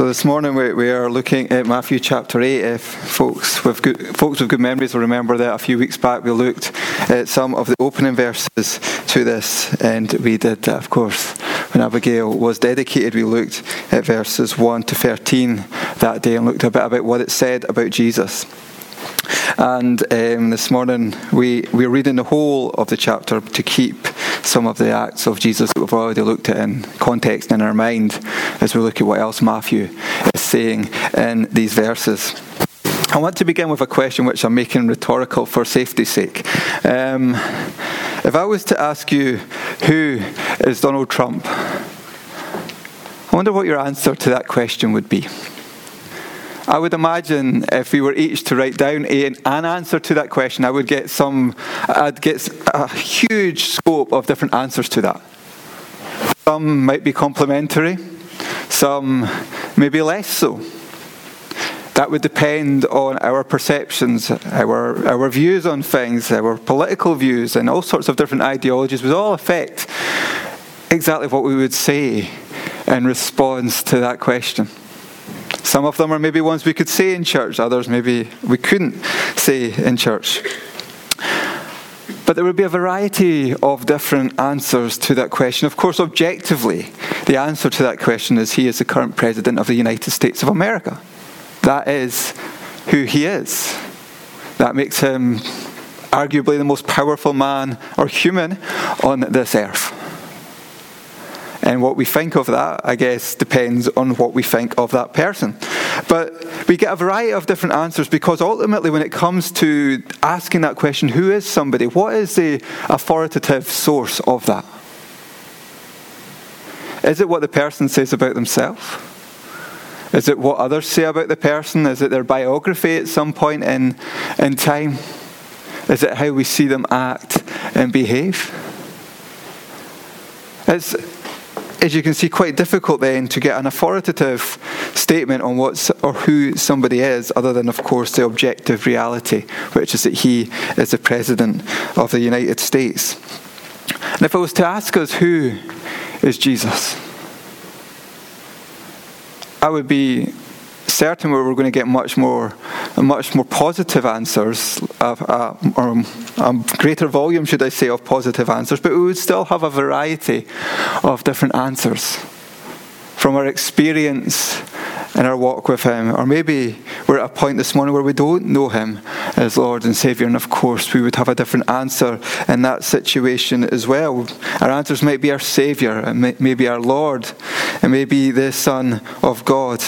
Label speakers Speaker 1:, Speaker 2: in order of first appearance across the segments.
Speaker 1: So this morning we, we are looking at Matthew chapter 8. If folks with, good, folks with good memories will remember that a few weeks back we looked at some of the opening verses to this, and we did that, of course. When Abigail was dedicated, we looked at verses 1 to 13 that day and looked a bit about what it said about Jesus. And um, this morning we, we're reading the whole of the chapter to keep some of the acts of Jesus that we've already looked at in context in our mind as we look at what else Matthew is saying in these verses. I want to begin with a question which I'm making rhetorical for safety's sake. Um, if I was to ask you, who is Donald Trump? I wonder what your answer to that question would be. I would imagine if we were each to write down an answer to that question, I would get some, I'd get a huge scope of different answers to that. Some might be complimentary, some maybe less so. That would depend on our perceptions, our, our views on things, our political views, and all sorts of different ideologies would all affect exactly what we would say in response to that question. Some of them are maybe ones we could say in church, others maybe we couldn't say in church. But there would be a variety of different answers to that question. Of course, objectively, the answer to that question is he is the current president of the United States of America. That is who he is. That makes him arguably the most powerful man or human on this earth. And what we think of that, I guess, depends on what we think of that person. But we get a variety of different answers because ultimately, when it comes to asking that question, who is somebody? What is the authoritative source of that? Is it what the person says about themselves? Is it what others say about the person? Is it their biography at some point in, in time? Is it how we see them act and behave? It's, as you can see, quite difficult then to get an authoritative statement on what or who somebody is, other than, of course, the objective reality, which is that he is the President of the United States. And if I was to ask us who is Jesus, I would be certain we were going to get much more, much more positive answers, uh, or a greater volume, should I say, of positive answers, but we would still have a variety of different answers from our experience in our walk with Him. Or maybe we're at a point this morning where we don't know Him as Lord and Saviour, and of course we would have a different answer in that situation as well. Our answers might be our Saviour, and maybe our Lord, and maybe the Son of God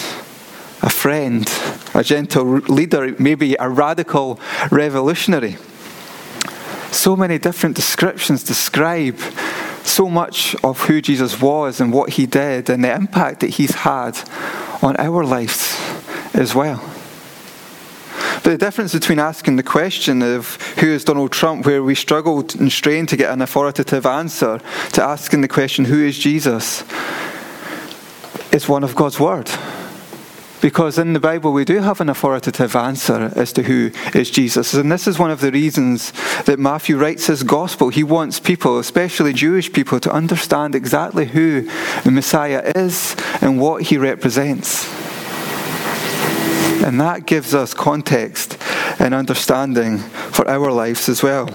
Speaker 1: a friend, a gentle leader, maybe a radical revolutionary. So many different descriptions describe so much of who Jesus was and what he did and the impact that he's had on our lives as well. But the difference between asking the question of who is Donald Trump, where we struggle and strain to get an authoritative answer, to asking the question who is Jesus, is one of God's Word. Because in the Bible, we do have an authoritative answer as to who is Jesus. And this is one of the reasons that Matthew writes his gospel. He wants people, especially Jewish people, to understand exactly who the Messiah is and what he represents. And that gives us context and understanding for our lives as well,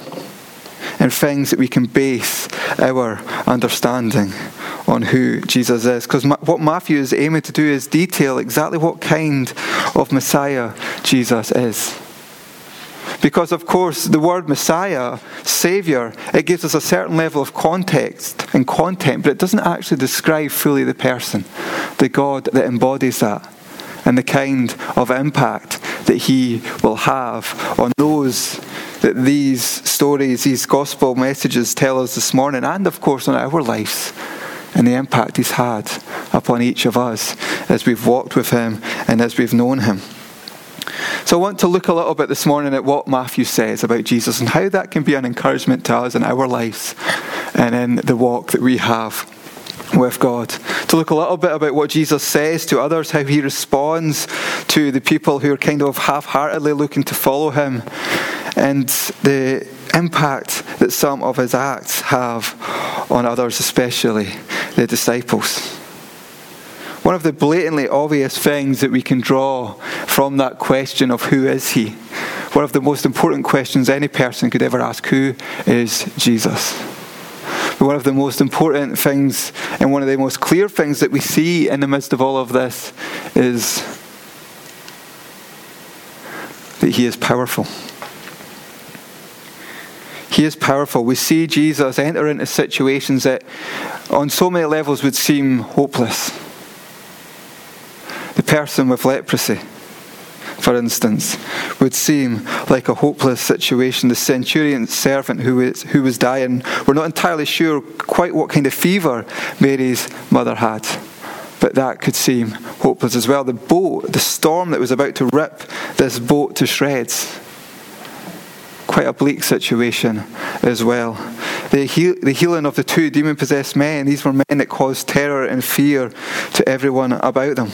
Speaker 1: and things that we can base our understanding on who Jesus is. Because what Matthew is aiming to do is detail exactly what kind of Messiah Jesus is. Because, of course, the word Messiah, Savior, it gives us a certain level of context and content, but it doesn't actually describe fully the person, the God that embodies that, and the kind of impact that He will have on those that these stories, these gospel messages tell us this morning, and of course on our lives and the impact He's had upon each of us as we've walked with Him and as we've known Him. So I want to look a little bit this morning at what Matthew says about Jesus and how that can be an encouragement to us in our lives and in the walk that we have with God. To look a little bit about what Jesus says to others, how he responds to the people who are kind of half heartedly looking to follow him, and the impact that some of his acts have on others, especially the disciples. one of the blatantly obvious things that we can draw from that question of who is he, one of the most important questions any person could ever ask who is Jesus? But one of the most important things and one of the most clear things that we see in the midst of all of this is that he is powerful. He is powerful. We see Jesus enter into situations that, on so many levels, would seem hopeless. The person with leprosy, for instance, would seem like a hopeless situation. The centurion's servant who was, who was dying, we're not entirely sure quite what kind of fever Mary's mother had but that could seem hopeless as well. The boat, the storm that was about to rip this boat to shreds, quite a bleak situation as well. The, heal, the healing of the two demon possessed men, these were men that caused terror and fear to everyone about them.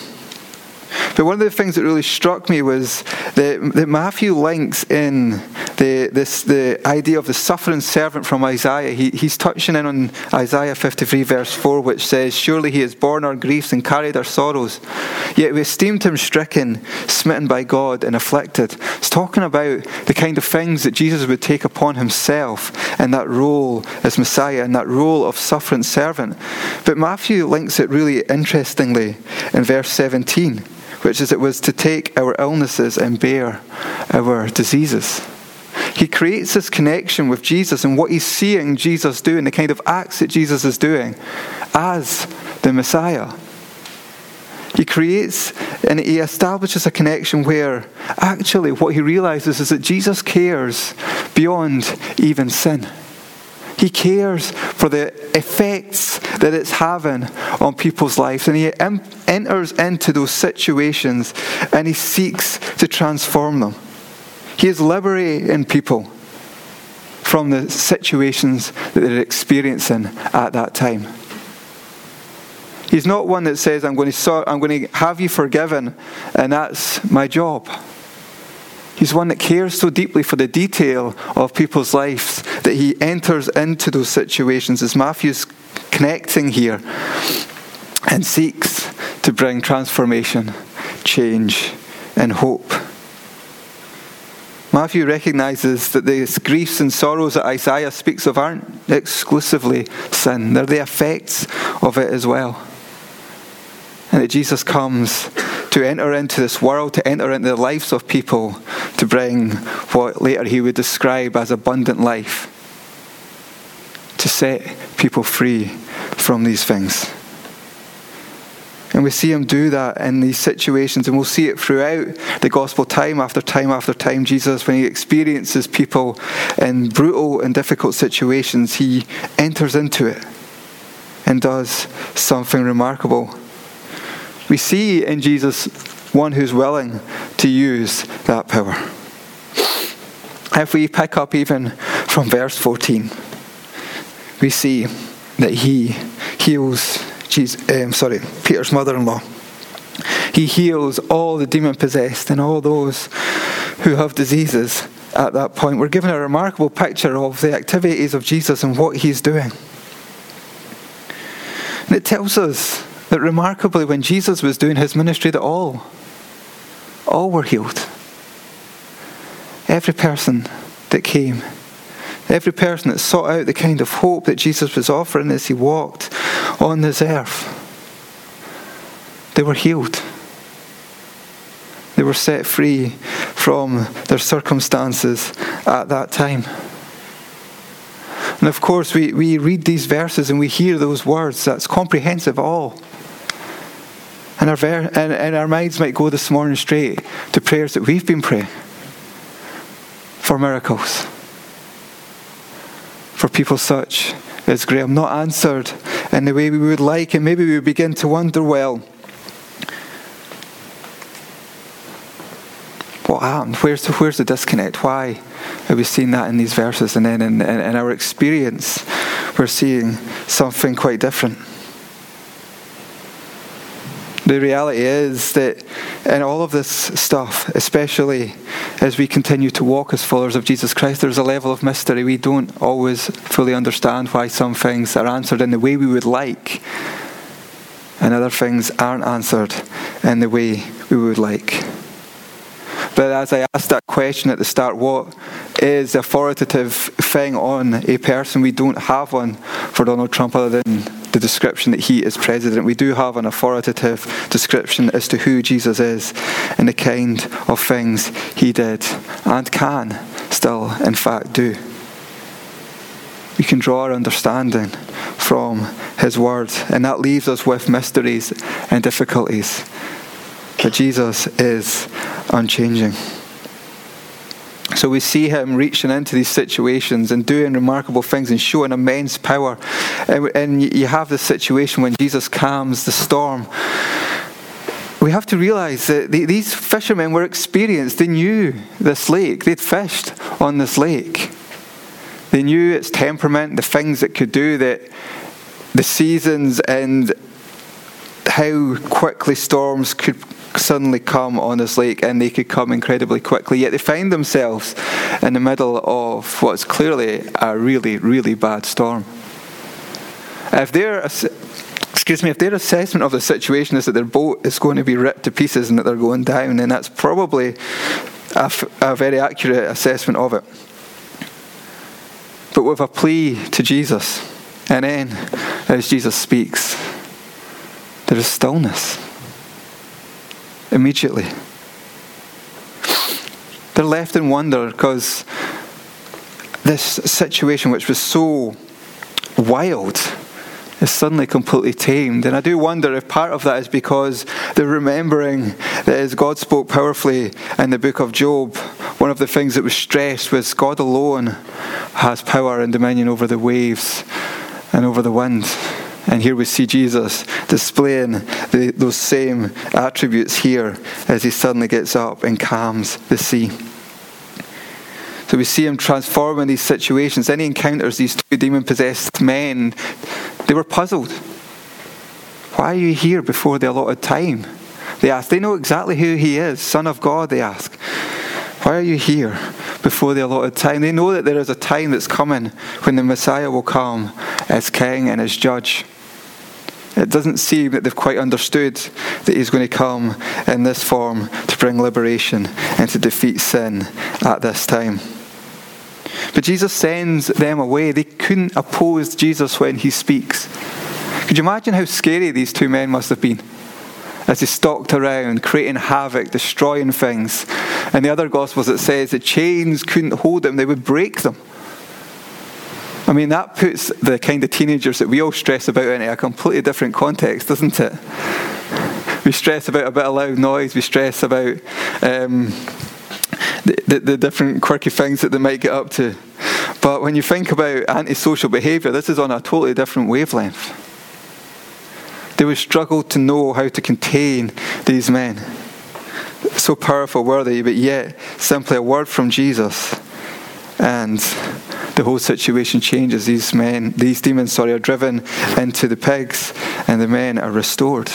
Speaker 1: But one of the things that really struck me was that, that Matthew links in the, this, the idea of the suffering servant from Isaiah. He, he's touching in on Isaiah 53, verse 4, which says, Surely he has borne our griefs and carried our sorrows. Yet we esteemed him stricken, smitten by God, and afflicted. It's talking about the kind of things that Jesus would take upon himself in that role as Messiah, in that role of suffering servant. But Matthew links it really interestingly in verse 17 which is it was to take our illnesses and bear our diseases. He creates this connection with Jesus and what he's seeing Jesus do and the kind of acts that Jesus is doing as the Messiah. He creates and he establishes a connection where actually what he realizes is that Jesus cares beyond even sin. He cares for the effects that it's having on people's lives. And he enters into those situations and he seeks to transform them. He is liberating people from the situations that they're experiencing at that time. He's not one that says, I'm going to, sort, I'm going to have you forgiven, and that's my job. He's one that cares so deeply for the detail of people's lives that he enters into those situations as Matthew's connecting here and seeks to bring transformation, change, and hope. Matthew recognizes that the griefs and sorrows that Isaiah speaks of aren't exclusively sin, they're the effects of it as well. And that Jesus comes to enter into this world, to enter into the lives of people, to bring what later he would describe as abundant life, to set people free from these things. And we see him do that in these situations, and we'll see it throughout the gospel time after time after time. Jesus, when he experiences people in brutal and difficult situations, he enters into it and does something remarkable. We see in Jesus one who's willing to use that power. If we pick up even from verse 14, we see that he heals Jesus, um, sorry, Peter's mother-in-law. He heals all the demon-possessed and all those who have diseases at that point. We're given a remarkable picture of the activities of Jesus and what he's doing. And it tells us that remarkably, when Jesus was doing his ministry, that all, all were healed. Every person that came, every person that sought out the kind of hope that Jesus was offering as he walked on this earth, they were healed. They were set free from their circumstances at that time. And of course, we, we read these verses and we hear those words. That's comprehensive all. And our, ver- and, and our minds might go this morning straight to prayers that we've been praying for miracles. For people such as Graham, not answered in the way we would like, and maybe we begin to wonder well, what happened? Where's the, where's the disconnect? Why are we seeing that in these verses? And then in, in, in our experience, we're seeing something quite different. The reality is that in all of this stuff, especially as we continue to walk as followers of Jesus Christ, there's a level of mystery. We don't always fully understand why some things are answered in the way we would like. and other things aren't answered in the way we would like. But as I asked that question at the start, what is the authoritative thing on a person? We don't have one for Donald Trump other than the description that he is president. We do have an authoritative description as to who Jesus is and the kind of things he did and can still, in fact, do. We can draw our understanding from his word, and that leaves us with mysteries and difficulties. But Jesus is unchanging. So we see him reaching into these situations and doing remarkable things and showing immense power. And you have this situation when Jesus calms the storm. We have to realize that these fishermen were experienced. They knew this lake, they'd fished on this lake. They knew its temperament, the things it could do, that the seasons and how quickly storms could suddenly come on this lake and they could come incredibly quickly, yet they find themselves in the middle of what's clearly a really, really bad storm. If their, excuse me, if their assessment of the situation is that their boat is going to be ripped to pieces and that they're going down, then that's probably a, a very accurate assessment of it. But with a plea to Jesus, and then as Jesus speaks, there is stillness immediately. They're left in wonder because this situation, which was so wild, is suddenly completely tamed. And I do wonder if part of that is because they're remembering that as God spoke powerfully in the book of Job, one of the things that was stressed was God alone has power and dominion over the waves and over the wind. And here we see Jesus displaying the, those same attributes here as he suddenly gets up and calms the sea. So we see him transforming these situations. Then he encounters these two demon possessed men. They were puzzled. Why are you here before the allotted time? They ask. They know exactly who he is, Son of God, they ask. Why are you here before the allotted time? They know that there is a time that's coming when the Messiah will come as king and as judge. It doesn't seem that they've quite understood that he's going to come in this form to bring liberation and to defeat sin at this time. But Jesus sends them away. They couldn't oppose Jesus when he speaks. Could you imagine how scary these two men must have been? As they stalked around, creating havoc, destroying things. And the other Gospels, it says the chains couldn't hold them, they would break them. I mean, that puts the kind of teenagers that we all stress about in a completely different context, doesn't it? We stress about a bit of loud noise, we stress about um, the, the, the different quirky things that they might get up to. But when you think about antisocial behaviour, this is on a totally different wavelength. They would struggle to know how to contain these men. So powerful were they, but yet simply a word from Jesus and the whole situation changes. These men, these demons, sorry, are driven into the pigs, and the men are restored.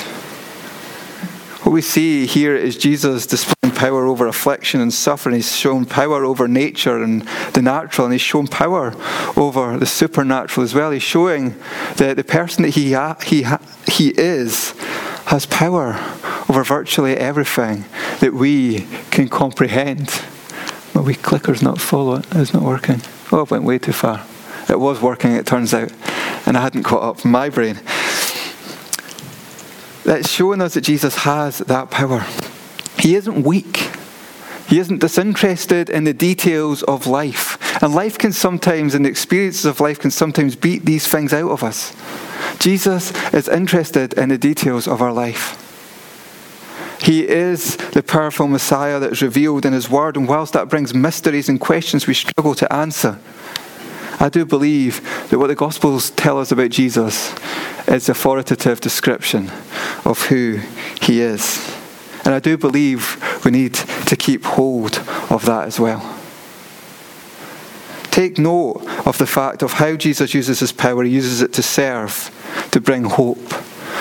Speaker 1: What we see here is Jesus displaying power over affliction and suffering. He's shown power over nature and the natural, and he's shown power over the supernatural as well. He's showing that the person that he, ha- he, ha- he is has power over virtually everything that we can comprehend. My wee clicker's not full, it's not working. Oh, I went way too far. It was working, it turns out, and I hadn't caught up my brain. That's showing us that Jesus has that power. He isn't weak. He isn't disinterested in the details of life. And life can sometimes, and the experiences of life can sometimes beat these things out of us. Jesus is interested in the details of our life. He is the powerful Messiah that is revealed in His Word, and whilst that brings mysteries and questions we struggle to answer, I do believe that what the Gospels tell us about Jesus is authoritative description of who He is. And I do believe we need to keep hold of that as well. Take note of the fact of how Jesus uses his power. He uses it to serve, to bring hope,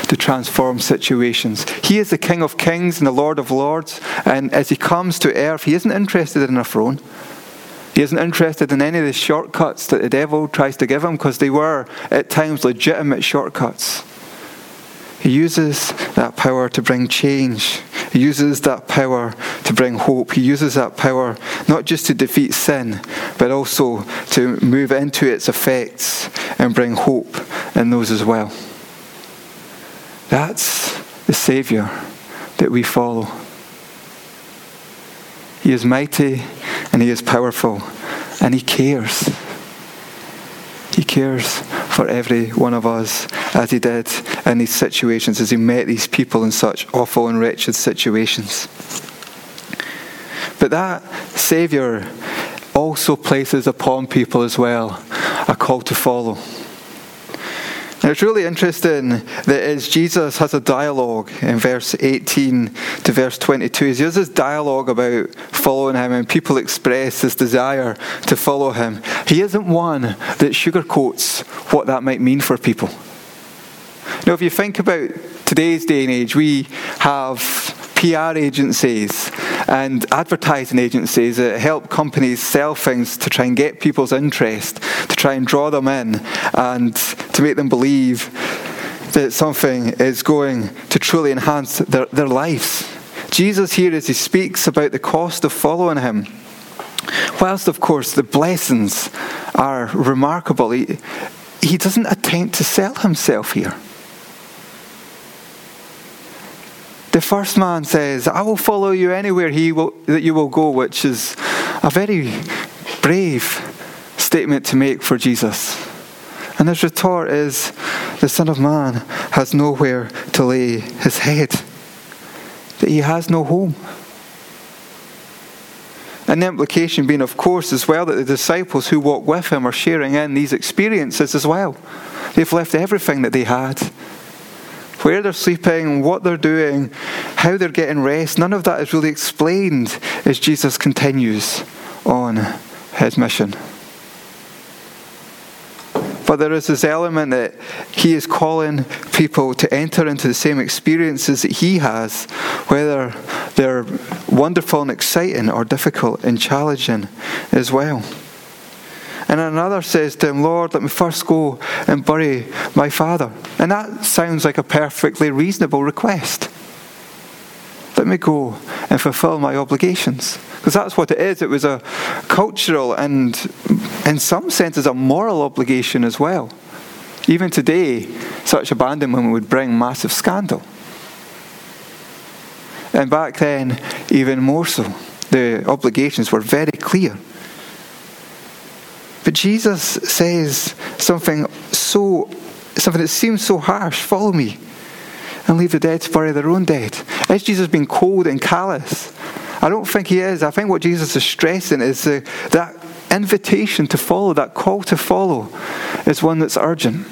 Speaker 1: to transform situations. He is the King of Kings and the Lord of Lords, and as he comes to earth, he isn't interested in a throne. He isn't interested in any of the shortcuts that the devil tries to give him because they were at times legitimate shortcuts. He uses that power to bring change. He uses that power to bring hope. He uses that power not just to defeat sin, but also to move into its effects and bring hope in those as well. That's the Saviour that we follow. He is mighty and He is powerful and He cares. He cares for every one of us as He did in these situations, as He met these people in such awful and wretched situations. But that Saviour also places upon people as well a call to follow. And it's really interesting that as Jesus has a dialogue in verse 18 to verse 22, he has this dialogue about following him and people express this desire to follow him. He isn't one that sugarcoats what that might mean for people. Now, if you think about today's day and age, we have PR agencies and advertising agencies that help companies sell things to try and get people's interest, to try and draw them in, and to make them believe that something is going to truly enhance their, their lives. Jesus, here, as he speaks about the cost of following him, whilst, of course, the blessings are remarkable, he, he doesn't attempt to sell himself here. The first man says, I will follow you anywhere he will, that you will go, which is a very brave statement to make for Jesus. And his retort is, The Son of Man has nowhere to lay his head, that he has no home. And the implication being, of course, as well, that the disciples who walk with him are sharing in these experiences as well. They've left everything that they had where they're sleeping, what they're doing, how they're getting rest, none of that is really explained as Jesus continues on his mission. But there is this element that he is calling people to enter into the same experiences that he has, whether they're wonderful and exciting or difficult and challenging as well. And another says to him, Lord, let me first go and bury my father. And that sounds like a perfectly reasonable request. Let me go and fulfill my obligations. Because that's what it is. It was a cultural and, in some senses, a moral obligation as well. Even today, such abandonment would bring massive scandal. And back then, even more so. The obligations were very clear. Jesus says something so something that seems so harsh, follow me and leave the dead to bury their own dead. Is Jesus being cold and callous? I don't think he is. I think what Jesus is stressing is the, that invitation to follow, that call to follow, is one that's urgent.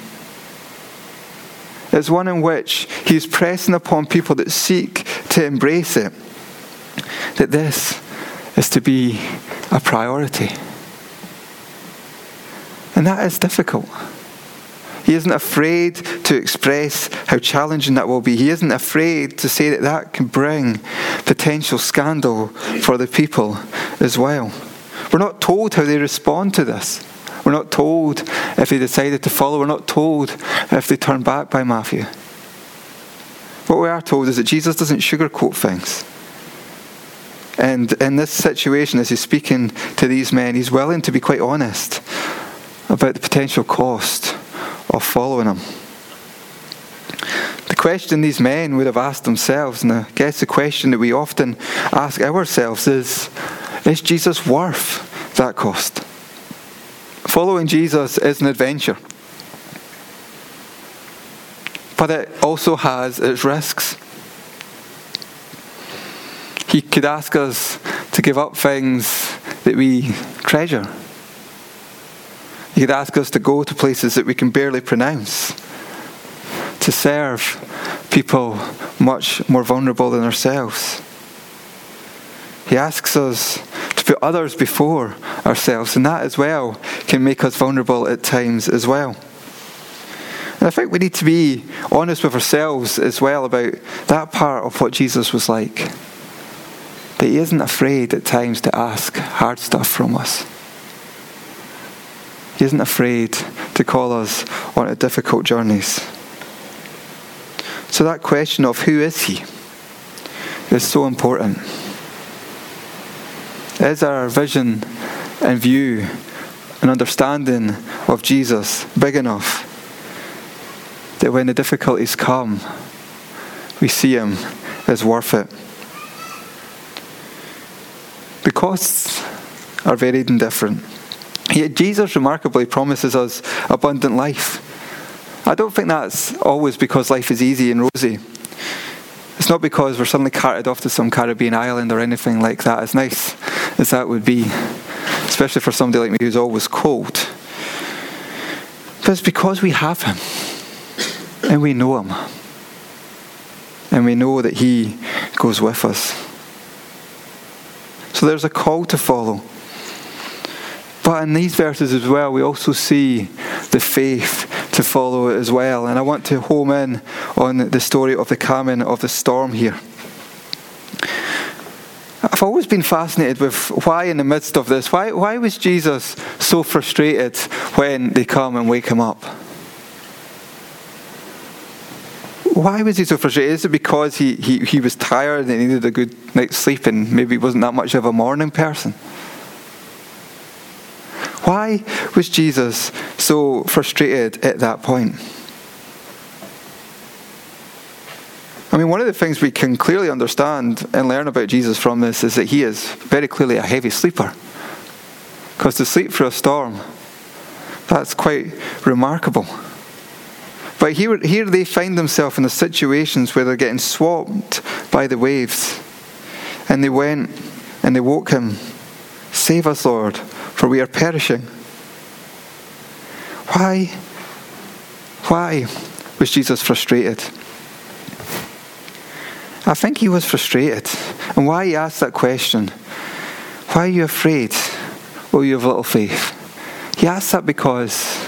Speaker 1: It's one in which he's pressing upon people that seek to embrace it, that this is to be a priority. And that is difficult. He isn't afraid to express how challenging that will be. He isn't afraid to say that that can bring potential scandal for the people as well. We're not told how they respond to this. We're not told if they decided to follow. We're not told if they turn back by Matthew. What we are told is that Jesus doesn't sugarcoat things. And in this situation, as he's speaking to these men, he's willing to be quite honest about the potential cost of following him. The question these men would have asked themselves, and I guess the question that we often ask ourselves is Is Jesus worth that cost? Following Jesus is an adventure, but it also has its risks. He could ask us to give up things that we treasure he could ask us to go to places that we can barely pronounce, to serve people much more vulnerable than ourselves. He asks us to put others before ourselves, and that as well can make us vulnerable at times as well. And I think we need to be honest with ourselves as well about that part of what Jesus was like. That he isn't afraid at times to ask hard stuff from us. He isn't afraid to call us on difficult journeys. So that question of who is he is so important. Is our vision and view and understanding of Jesus big enough that when the difficulties come, we see him as worth it? The costs are varied and different. Yet Jesus remarkably promises us abundant life. I don't think that's always because life is easy and rosy. It's not because we're suddenly carted off to some Caribbean island or anything like that, as nice as that would be, especially for somebody like me who's always cold. But it's because we have Him and we know Him. And we know that He goes with us. So there's a call to follow. But in these verses as well, we also see the faith to follow as well. And I want to home in on the story of the coming of the storm here. I've always been fascinated with why, in the midst of this, why, why was Jesus so frustrated when they come and wake him up? Why was he so frustrated? Is it because he, he, he was tired and he needed a good night's sleep and maybe he wasn't that much of a morning person? Why was Jesus so frustrated at that point? I mean, one of the things we can clearly understand and learn about Jesus from this is that he is very clearly a heavy sleeper. Because to sleep through a storm, that's quite remarkable. But here, here they find themselves in the situations where they're getting swamped by the waves. And they went and they woke him, Save us, Lord, for we are perishing. Why? Why was Jesus frustrated? I think he was frustrated. And why he asked that question, why are you afraid? Oh, you have little faith. He asked that because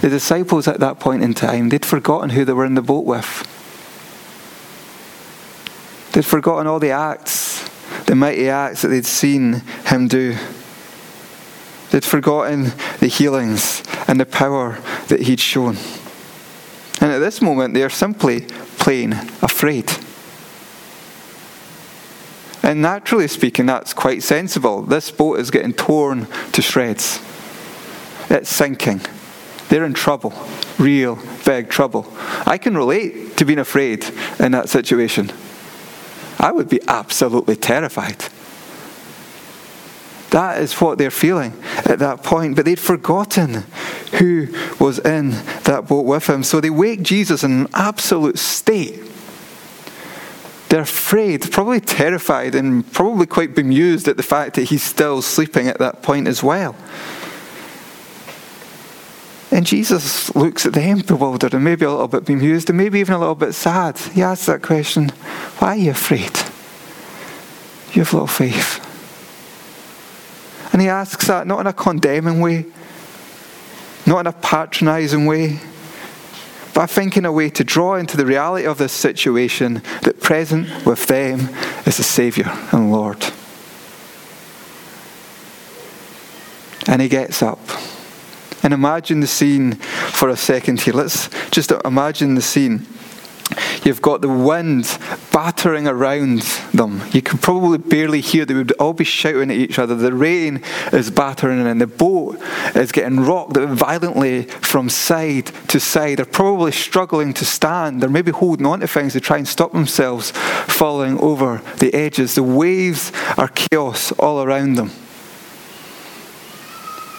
Speaker 1: the disciples at that point in time, they'd forgotten who they were in the boat with. They'd forgotten all the acts, the mighty acts that they'd seen him do. They'd forgotten the healings and the power that he'd shown. And at this moment, they are simply plain afraid. And naturally speaking, that's quite sensible. This boat is getting torn to shreds, it's sinking. They're in trouble, real big trouble. I can relate to being afraid in that situation. I would be absolutely terrified. That is what they're feeling at that point. But they'd forgotten who was in that boat with him. So they wake Jesus in an absolute state. They're afraid, probably terrified, and probably quite bemused at the fact that he's still sleeping at that point as well. And Jesus looks at them bewildered and maybe a little bit bemused and maybe even a little bit sad. He asks that question Why are you afraid? You have little faith. And he asks that not in a condemning way, not in a patronizing way, but I think in a way to draw into the reality of this situation that present with them is the Saviour and Lord. And he gets up. And imagine the scene for a second here. Let's just imagine the scene. You've got the wind battering around them. You can probably barely hear. They would all be shouting at each other. The rain is battering and the boat is getting rocked violently from side to side. They're probably struggling to stand. They're maybe holding on to things to try and stop themselves falling over the edges. The waves are chaos all around them.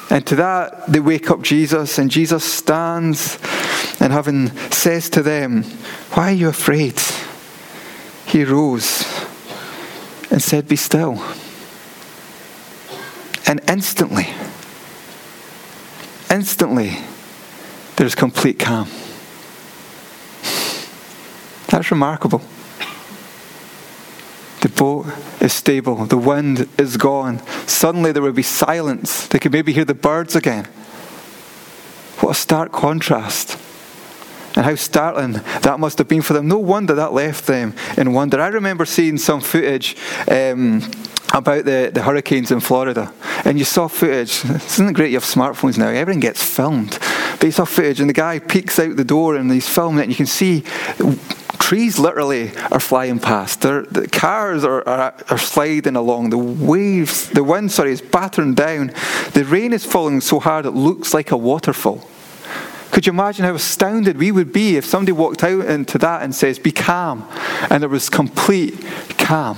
Speaker 1: And to that, they wake up Jesus, and Jesus stands and having says to them, Why are you afraid? He rose and said, Be still. And instantly, instantly, there's complete calm. That's remarkable. The boat is stable, the wind is gone. Suddenly there would be silence. They could maybe hear the birds again. What a stark contrast and how startling that must have been for them. No wonder that left them in wonder. I remember seeing some footage um, about the, the hurricanes in Florida, and you saw footage. Isn't it great you have smartphones now? Everything gets filmed. But you saw footage, and the guy peeks out the door and he's filming it, and you can see trees literally are flying past. They're, the cars are, are, are sliding along. The waves, the wind, sorry, is battering down. The rain is falling so hard it looks like a waterfall. Could you imagine how astounded we would be if somebody walked out into that and says, Be calm, and there was complete calm?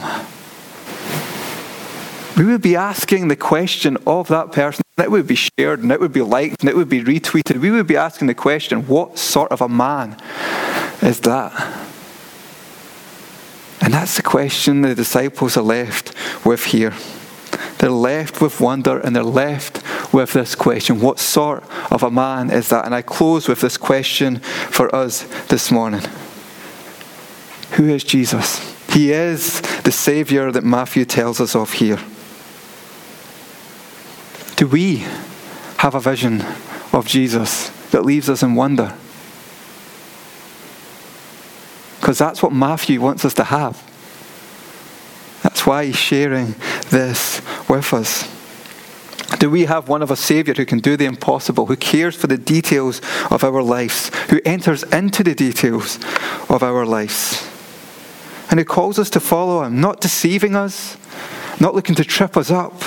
Speaker 1: We would be asking the question of that person. It would be shared and it would be liked and it would be retweeted. We would be asking the question, What sort of a man is that? And that's the question the disciples are left with here. They're left with wonder and they're left with this question What sort of a man is that? And I close with this question for us this morning Who is Jesus? He is the Saviour that Matthew tells us of here. Do we have a vision of Jesus that leaves us in wonder? Because that's what Matthew wants us to have. That's why he's sharing this with us. Do we have one of a Saviour who can do the impossible, who cares for the details of our lives, who enters into the details of our lives, and who calls us to follow Him, not deceiving us, not looking to trip us up,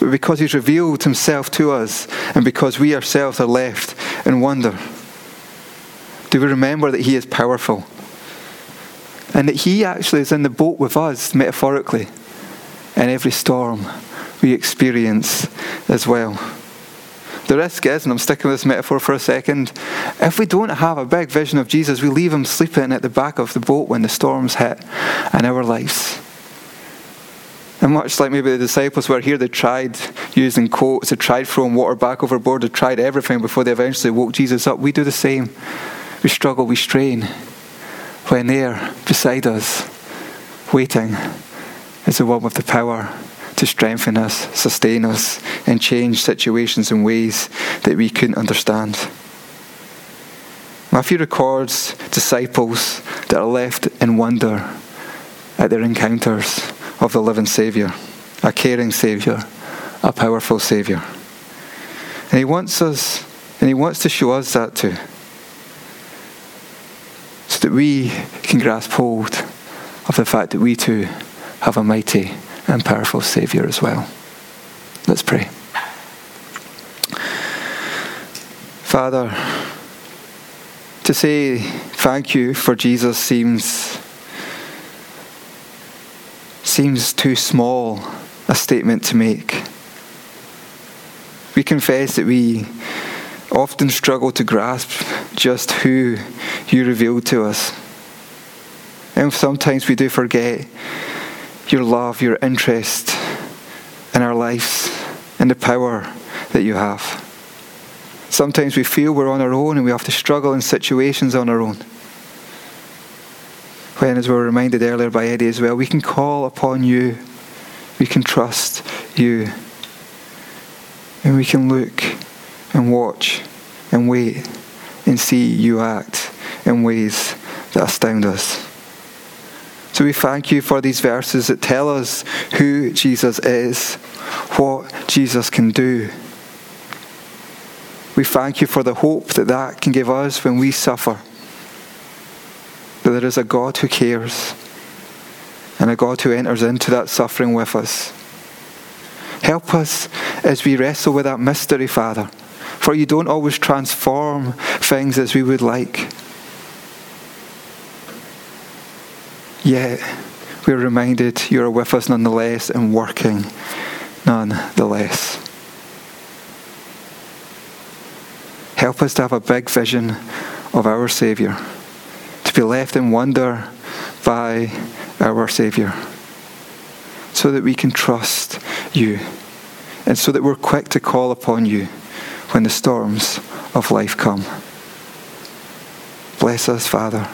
Speaker 1: but because He's revealed Himself to us and because we ourselves are left in wonder? Do we remember that He is powerful? And that He actually is in the boat with us, metaphorically, in every storm we experience as well. The risk is, and I'm sticking with this metaphor for a second, if we don't have a big vision of Jesus, we leave him sleeping at the back of the boat when the storms hit in our lives. And much like maybe the disciples were here, they tried using quotes, they tried throwing water back overboard, they tried everything before they eventually woke Jesus up. We do the same. We struggle, we strain when there beside us, waiting, is the one with the power to strengthen us, sustain us, and change situations in ways that we couldn't understand. Matthew records disciples that are left in wonder at their encounters of the living Saviour, a caring Saviour, a powerful Saviour. And he wants us, and he wants to show us that too so that we can grasp hold of the fact that we too have a mighty and powerful Saviour as well. Let's pray. Father, to say thank you for Jesus seems seems too small a statement to make. We confess that we often struggle to grasp just who you revealed to us. And sometimes we do forget your love, your interest in our lives, and the power that you have. Sometimes we feel we're on our own and we have to struggle in situations on our own. When, as we were reminded earlier by Eddie as well, we can call upon you, we can trust you, and we can look and watch and wait and see you act in ways that astound us. So we thank you for these verses that tell us who Jesus is, what Jesus can do. We thank you for the hope that that can give us when we suffer. That there is a God who cares and a God who enters into that suffering with us. Help us as we wrestle with that mystery, Father, for you don't always transform things as we would like. Yet we're reminded you're with us nonetheless and working nonetheless. Help us to have a big vision of our Saviour, to be left in wonder by our Saviour, so that we can trust you, and so that we're quick to call upon you when the storms of life come. Bless us, Father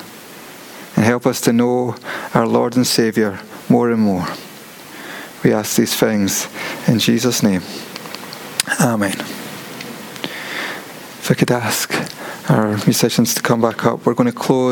Speaker 1: and help us to know our Lord and Saviour more and more. We ask these things in Jesus' name. Amen. If I could ask our musicians to come back up, we're going to close.